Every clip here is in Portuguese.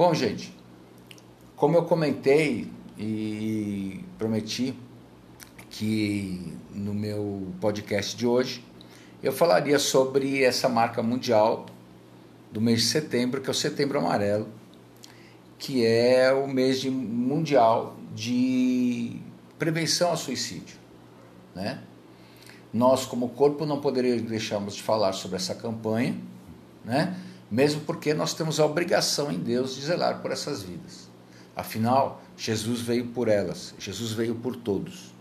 Bom, gente, como eu comentei e prometi que no meu podcast de hoje eu falaria sobre essa marca mundial do mês de setembro, que é o Setembro Amarelo, que é o mês de, mundial de prevenção ao suicídio. Né? Nós, como corpo, não poderíamos deixarmos de falar sobre essa campanha, né? Mesmo porque nós temos a obrigação em Deus de zelar por essas vidas. Afinal, Jesus veio por elas, Jesus veio por todos.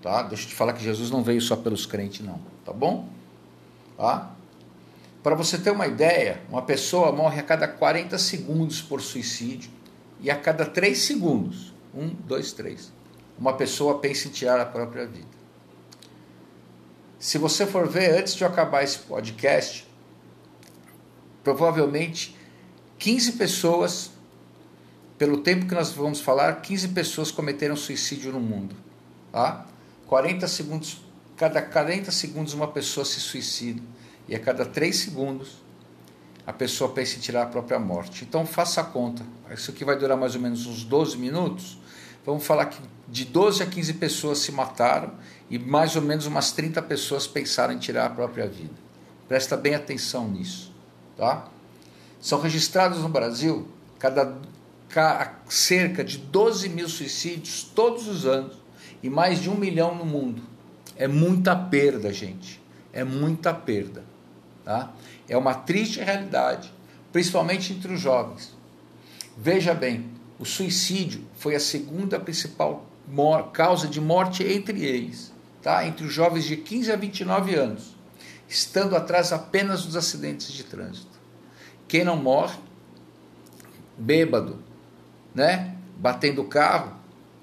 Tá? Deixa eu te falar que Jesus não veio só pelos crentes, não. Tá bom? Tá? Para você ter uma ideia, uma pessoa morre a cada 40 segundos por suicídio e a cada 3 segundos, um, dois, três, uma pessoa pensa em tirar a própria vida. Se você for ver, antes de eu acabar esse podcast, provavelmente 15 pessoas, pelo tempo que nós vamos falar, 15 pessoas cometeram suicídio no mundo. Tá? 40 segundos, cada 40 segundos uma pessoa se suicida e a cada 3 segundos a pessoa pensa em tirar a própria morte. Então faça a conta. Isso aqui vai durar mais ou menos uns 12 minutos. Vamos falar que de 12 a 15 pessoas se mataram e mais ou menos umas 30 pessoas pensaram em tirar a própria vida. Presta bem atenção nisso. Tá? São registrados no Brasil cada, cerca de 12 mil suicídios todos os anos e mais de um milhão no mundo. É muita perda, gente. É muita perda. Tá? É uma triste realidade, principalmente entre os jovens. Veja bem, o suicídio foi a segunda principal causa de morte entre eles, tá? entre os jovens de 15 a 29 anos, estando atrás apenas dos acidentes de trânsito. Quem não morre, bêbado, né? batendo o carro,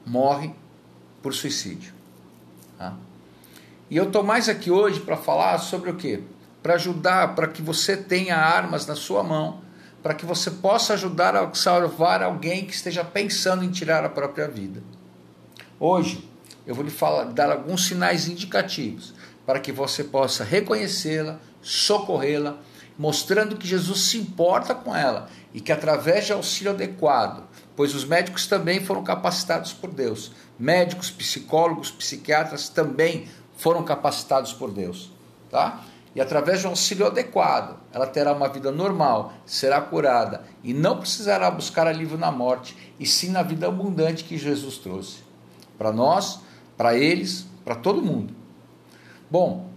morre por suicídio. Tá? E eu estou mais aqui hoje para falar sobre o quê? para ajudar, para que você tenha armas na sua mão, para que você possa ajudar a salvar alguém que esteja pensando em tirar a própria vida. Hoje, eu vou lhe falar, dar alguns sinais indicativos para que você possa reconhecê-la, socorrê-la, mostrando que Jesus se importa com ela e que através de auxílio adequado, pois os médicos também foram capacitados por Deus, médicos, psicólogos, psiquiatras também foram capacitados por Deus, tá? e através de um auxílio adequado, ela terá uma vida normal, será curada e não precisará buscar alívio na morte, e sim na vida abundante que Jesus trouxe. Para nós, para eles, para todo mundo. Bom,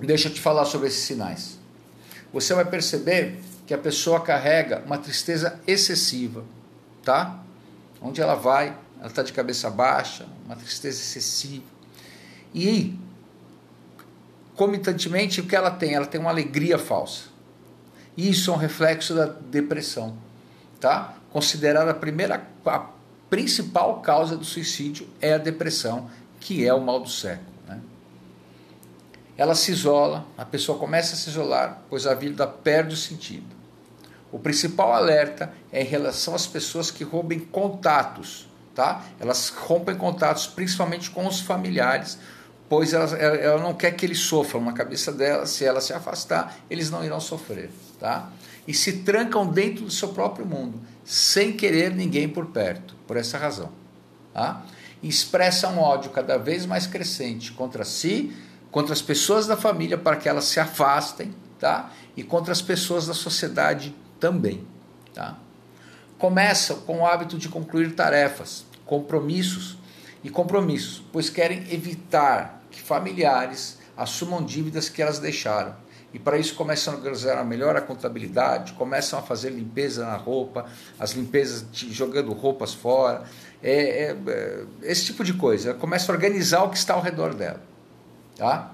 deixa eu te falar sobre esses sinais. Você vai perceber que a pessoa carrega uma tristeza excessiva, tá? Onde ela vai, ela está de cabeça baixa, uma tristeza excessiva. E comitantemente, o que ela tem? Ela tem uma alegria falsa. Isso é um reflexo da depressão, tá? Considerada a primeira, a principal causa do suicídio é a depressão, que é o mal do século. Ela se isola, a pessoa começa a se isolar, pois a vida perde o sentido. O principal alerta é em relação às pessoas que roubem contatos, tá? Elas rompem contatos principalmente com os familiares, pois ela, ela não quer que eles sofram na cabeça dela, se ela se afastar, eles não irão sofrer, tá? E se trancam dentro do seu próprio mundo, sem querer ninguém por perto, por essa razão, tá? Expressam ódio cada vez mais crescente contra si, contra as pessoas da família para que elas se afastem, tá? E contra as pessoas da sociedade também, tá? Começam com o hábito de concluir tarefas, compromissos e compromissos, pois querem evitar que familiares assumam dívidas que elas deixaram. E para isso começam a organizar melhor a contabilidade, começam a fazer limpeza na roupa, as limpezas de, jogando roupas fora, é, é, é, esse tipo de coisa. Começa a organizar o que está ao redor dela. Tá?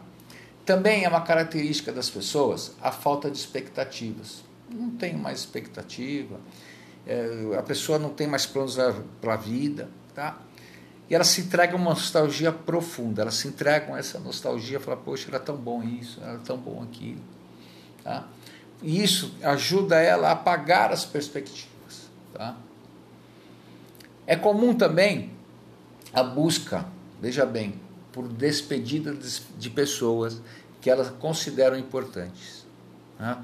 Também é uma característica das pessoas a falta de expectativas. Não tem mais expectativa, é, a pessoa não tem mais planos para a vida. Tá? E ela se entrega uma nostalgia profunda, ela se entrega a essa nostalgia, fala, poxa, era tão bom isso, era tão bom aquilo. Tá? E isso ajuda ela a apagar as perspectivas. Tá? É comum também a busca, veja bem, por despedida de pessoas que elas consideram importantes. Tá?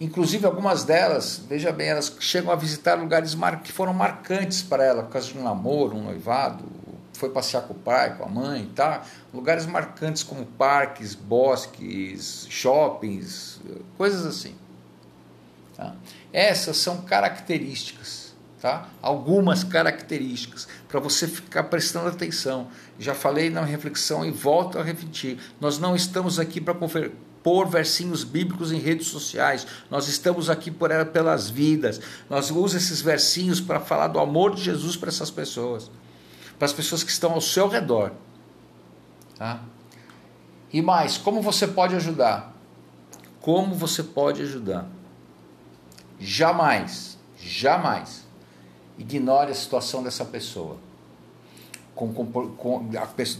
Inclusive, algumas delas, veja bem, elas chegam a visitar lugares que foram marcantes para ela, por causa de um namoro, um noivado, foi passear com o pai, com a mãe, tá? Lugares marcantes como parques, bosques, shoppings, coisas assim. Tá? Essas são características, tá? Algumas características para você ficar prestando atenção. Já falei na reflexão e volto a repetir. Nós não estamos aqui para pôr versinhos bíblicos em redes sociais. Nós estamos aqui por ela pelas vidas. Nós usamos esses versinhos para falar do amor de Jesus para essas pessoas, para as pessoas que estão ao seu redor. Tá? E mais, como você pode ajudar? Como você pode ajudar? Jamais, jamais ignore a situação dessa pessoa, com, com,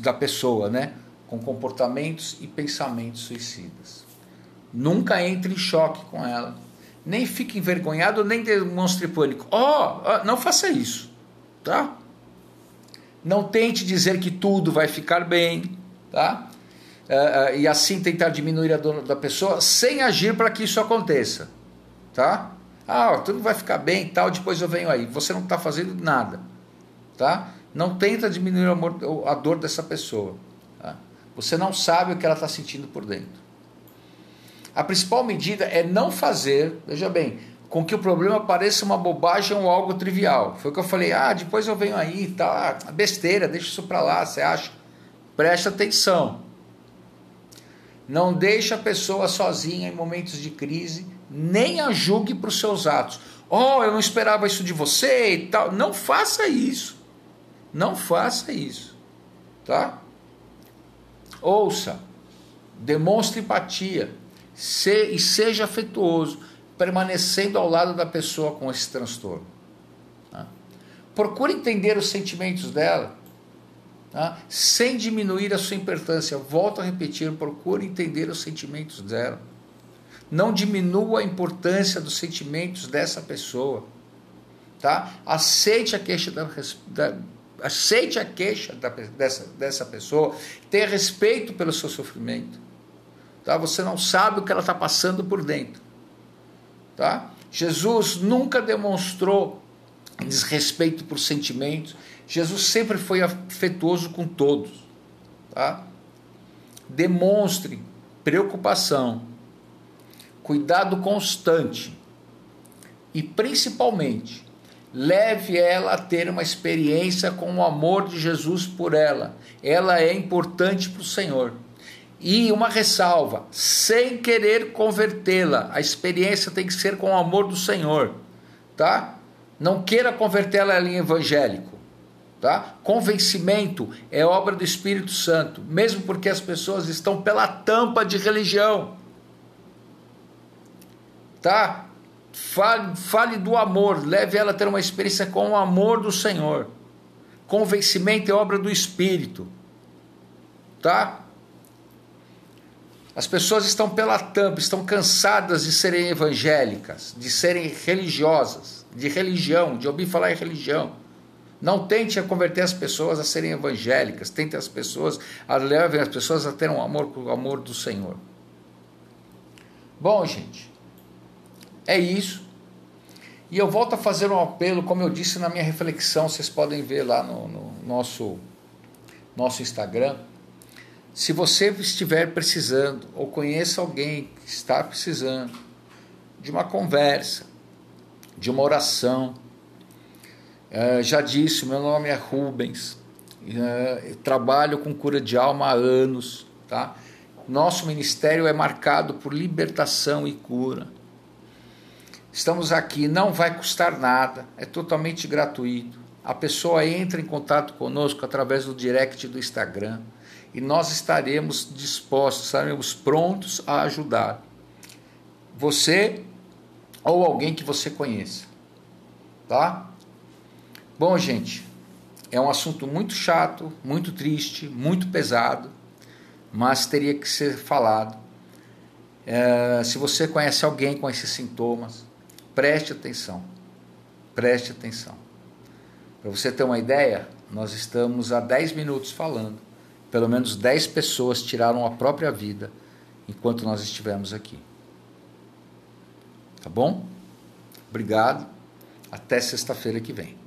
da pessoa, né? com comportamentos e pensamentos suicidas. Nunca entre em choque com ela. Nem fique envergonhado, nem demonstre pânico. Oh, oh, não faça isso, tá? Não tente dizer que tudo vai ficar bem, tá? Uh, uh, e assim tentar diminuir a dor da pessoa sem agir para que isso aconteça, tá? Ah, tudo vai ficar bem, tal. Depois eu venho aí. Você não está fazendo nada, tá? Não tenta diminuir a dor dessa pessoa. Você não sabe o que ela está sentindo por dentro. A principal medida é não fazer, veja bem, com que o problema pareça uma bobagem ou algo trivial. Foi o que eu falei, ah, depois eu venho aí, tá, besteira, deixa isso para lá, você acha? Preste atenção. Não deixe a pessoa sozinha em momentos de crise, nem a julgue para os seus atos. Oh, eu não esperava isso de você e tal. Não faça isso. Não faça isso. Tá? Ouça, demonstre empatia se, e seja afetuoso, permanecendo ao lado da pessoa com esse transtorno. Tá? Procure entender os sentimentos dela, tá? sem diminuir a sua importância. Volto a repetir: procure entender os sentimentos dela. Não diminua a importância dos sentimentos dessa pessoa. Tá? Aceite a queixa da, da, aceite a queixa da, dessa, dessa pessoa, tenha respeito pelo seu sofrimento. Tá? Você não sabe o que ela está passando por dentro. Tá? Jesus nunca demonstrou desrespeito por sentimentos. Jesus sempre foi afetuoso com todos. Tá? Demonstre preocupação, cuidado constante e principalmente leve ela a ter uma experiência com o amor de Jesus por ela. Ela é importante para o Senhor. E uma ressalva: sem querer convertê-la, a experiência tem que ser com o amor do Senhor, tá? Não queira convertê-la em evangélico, tá? Convencimento é obra do Espírito Santo, mesmo porque as pessoas estão pela tampa de religião, tá? Fale, fale do amor, leve ela a ter uma experiência com o amor do Senhor. Convencimento é obra do Espírito. Tá? As pessoas estão pela tampa, estão cansadas de serem evangélicas, de serem religiosas, de religião, de ouvir falar em religião. Não tente converter as pessoas a serem evangélicas, tente as pessoas, a levem as pessoas a ter um amor com o amor do Senhor. Bom, gente, é isso. E eu volto a fazer um apelo, como eu disse na minha reflexão, vocês podem ver lá no, no nosso, nosso Instagram. Se você estiver precisando, ou conheça alguém que está precisando de uma conversa, de uma oração, é, já disse, meu nome é Rubens, é, trabalho com cura de alma há anos, tá? Nosso ministério é marcado por libertação e cura. Estamos aqui, não vai custar nada, é totalmente gratuito. A pessoa entra em contato conosco através do direct do Instagram e nós estaremos dispostos, estaremos prontos a ajudar você ou alguém que você conheça. Tá? Bom, gente, é um assunto muito chato, muito triste, muito pesado, mas teria que ser falado. É, se você conhece alguém com esses sintomas, Preste atenção. Preste atenção. Para você ter uma ideia, nós estamos há 10 minutos falando. Pelo menos 10 pessoas tiraram a própria vida enquanto nós estivemos aqui. Tá bom? Obrigado. Até sexta-feira que vem.